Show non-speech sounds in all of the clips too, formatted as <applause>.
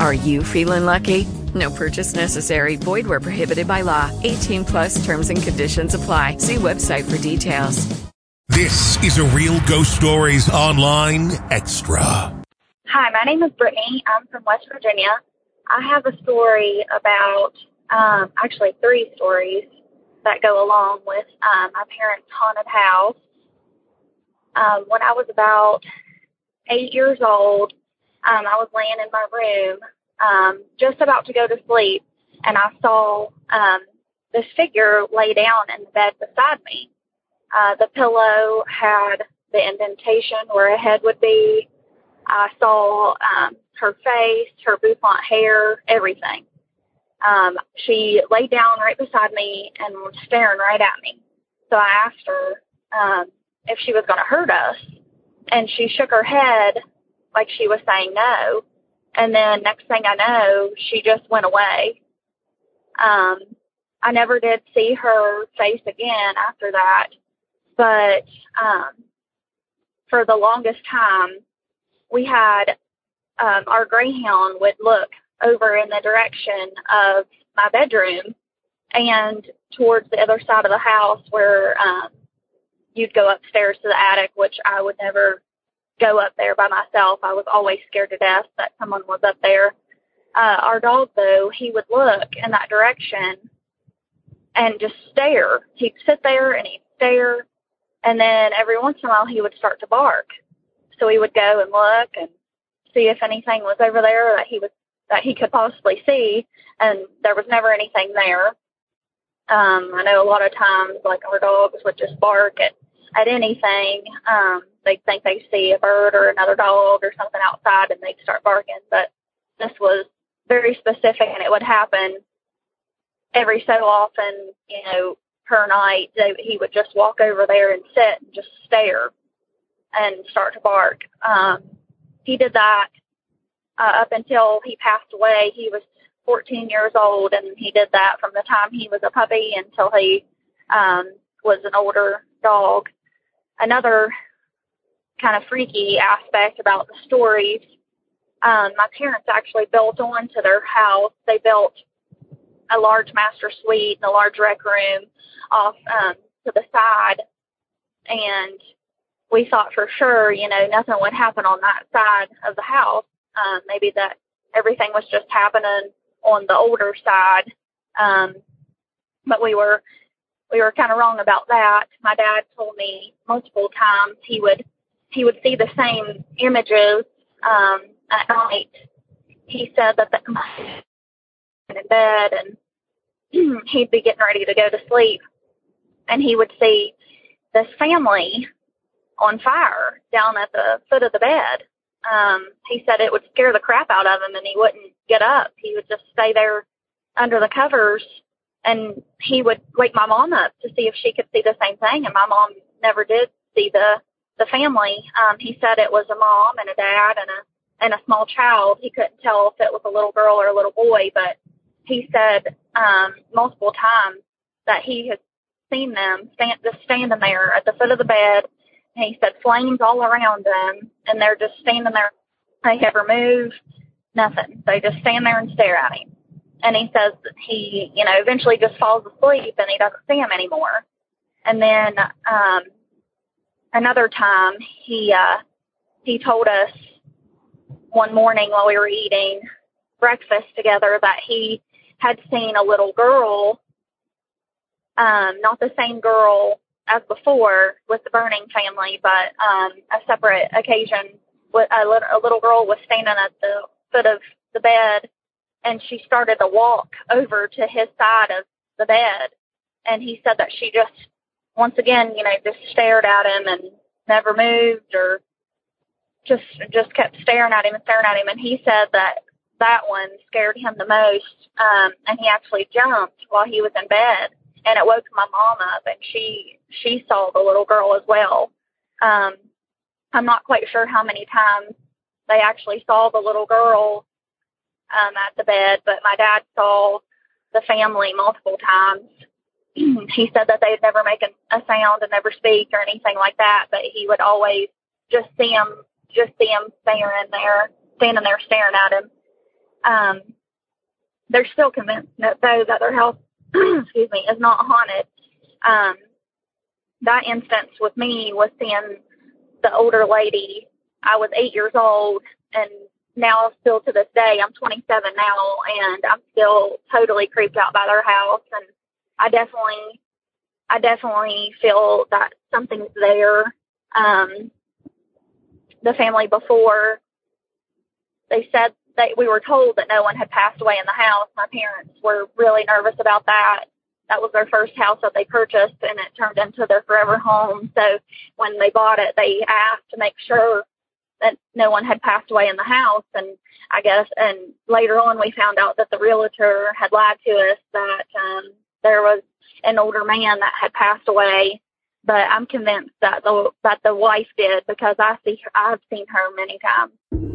Are you feeling lucky? No purchase necessary. Void where prohibited by law. 18 plus terms and conditions apply. See website for details. This is a Real Ghost Stories Online Extra. Hi, my name is Brittany. I'm from West Virginia. I have a story about, um, actually three stories that go along with um, my parents' haunted house. Um, when I was about eight years old, um, I was laying in my room, um, just about to go to sleep, and I saw um, this figure lay down in the bed beside me. Uh, the pillow had the indentation where a head would be. I saw um, her face, her bouffant hair, everything. Um, she laid down right beside me and was staring right at me. So I asked her um, if she was going to hurt us, and she shook her head like she was saying no. And then next thing I know, she just went away. Um, I never did see her face again after that, but um, for the longest time, we had um, our greyhound would look over in the direction of my bedroom and towards the other side of the house where um, you'd go upstairs to the attic, which I would never go up there by myself. I was always scared to death that someone was up there. Uh, our dog, though, he would look in that direction and just stare. He'd sit there and he'd stare, and then every once in a while he would start to bark. So we would go and look and see if anything was over there that he was that he could possibly see, and there was never anything there. Um, I know a lot of times, like our dogs would just bark at at anything. Um, they'd think they see a bird or another dog or something outside, and they'd start barking. But this was very specific, and it would happen every so often. You know, per night, they, he would just walk over there and sit and just stare and start to bark. Um, he did that uh, up until he passed away. He was 14 years old, and he did that from the time he was a puppy until he um, was an older dog. Another kind of freaky aspect about the stories, um, my parents actually built onto their house. They built a large master suite and a large rec room off um, to the side, and we thought for sure, you know, nothing would happen on that side of the house. Um, maybe that everything was just happening on the older side. Um, but we were we were kind of wrong about that. My dad told me multiple times he would he would see the same images um, at night. He said that the in bed and <clears throat> he'd be getting ready to go to sleep, and he would see this family on fire down at the foot of the bed. Um, he said it would scare the crap out of him and he wouldn't get up. He would just stay there under the covers and he would wake my mom up to see if she could see the same thing and my mom never did see the the family. Um, he said it was a mom and a dad and a and a small child. He couldn't tell if it was a little girl or a little boy, but he said um multiple times that he had seen them stand just standing there at the foot of the bed. And he said flames all around them, and they're just standing there. They never move, nothing. They just stand there and stare at him. And he says he, you know, eventually just falls asleep and he doesn't see him anymore. And then um, another time, he uh, he told us one morning while we were eating breakfast together that he had seen a little girl, um, not the same girl as before with the Burning family, but um, a separate occasion. A, little, a little girl was standing at the foot of the bed, and she started to walk over to his side of the bed. And he said that she just, once again, you know, just stared at him and never moved or just just kept staring at him and staring at him. And he said that that one scared him the most. Um, and he actually jumped while he was in bed, and it woke my mom up, and she she saw the little girl as well. Um, I'm not quite sure how many times they actually saw the little girl um, at the bed, but my dad saw the family multiple times. <clears throat> he said that they'd never make a, a sound and never speak or anything like that, but he would always just see him, just see him staring there, standing there staring at him. Um, they're still convinced that though that their house, <clears throat> excuse me, is not haunted. Um, that instance with me was seeing the older lady. I was eight years old, and now still to this day, I'm 27 now, and I'm still totally creeped out by their house. And I definitely, I definitely feel that something's there. Um, the family before they said that we were told that no one had passed away in the house. My parents were really nervous about that. That was their first house that they purchased and it turned into their forever home. So when they bought it, they asked to make sure that no one had passed away in the house. And I guess, and later on we found out that the realtor had lied to us that, um, there was an older man that had passed away but I'm convinced that the that the wife did because I see I've seen her many times.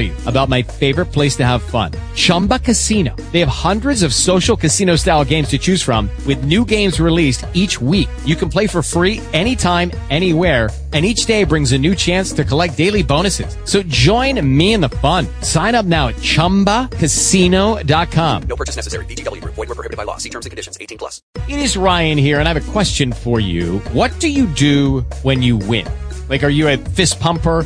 you about my favorite place to have fun. Chumba Casino. They have hundreds of social casino style games to choose from with new games released each week. You can play for free anytime, anywhere. And each day brings a new chance to collect daily bonuses. So join me in the fun. Sign up now at ChumbaCasino.com. No purchase necessary. Group. Void where prohibited by law. See terms and conditions. 18 plus. It is Ryan here, and I have a question for you. What do you do when you win? Like, are you a fist pumper?